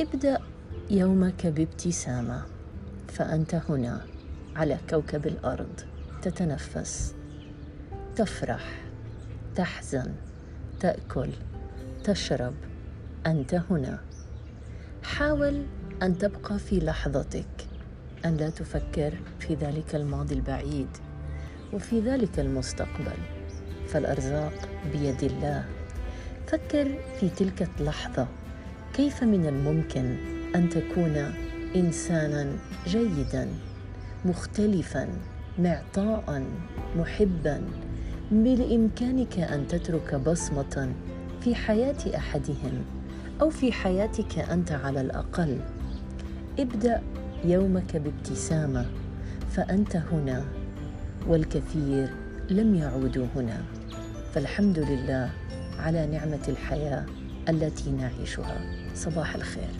ابدأ يومك بابتسامة فأنت هنا على كوكب الأرض تتنفس تفرح تحزن تأكل تشرب أنت هنا. حاول أن تبقى في لحظتك أن لا تفكر في ذلك الماضي البعيد وفي ذلك المستقبل. فالأرزاق بيد الله. فكر في تلك اللحظة. كيف من الممكن أن تكون إنسانا جيدا مختلفا معطاء محبا بالإمكانك أن تترك بصمة في حياة أحدهم أو في حياتك أنت على الأقل؟ ابدأ يومك بابتسامة فأنت هنا والكثير لم يعودوا هنا. فالحمد لله على نعمة الحياة. التي نعيشها. صباح الخير.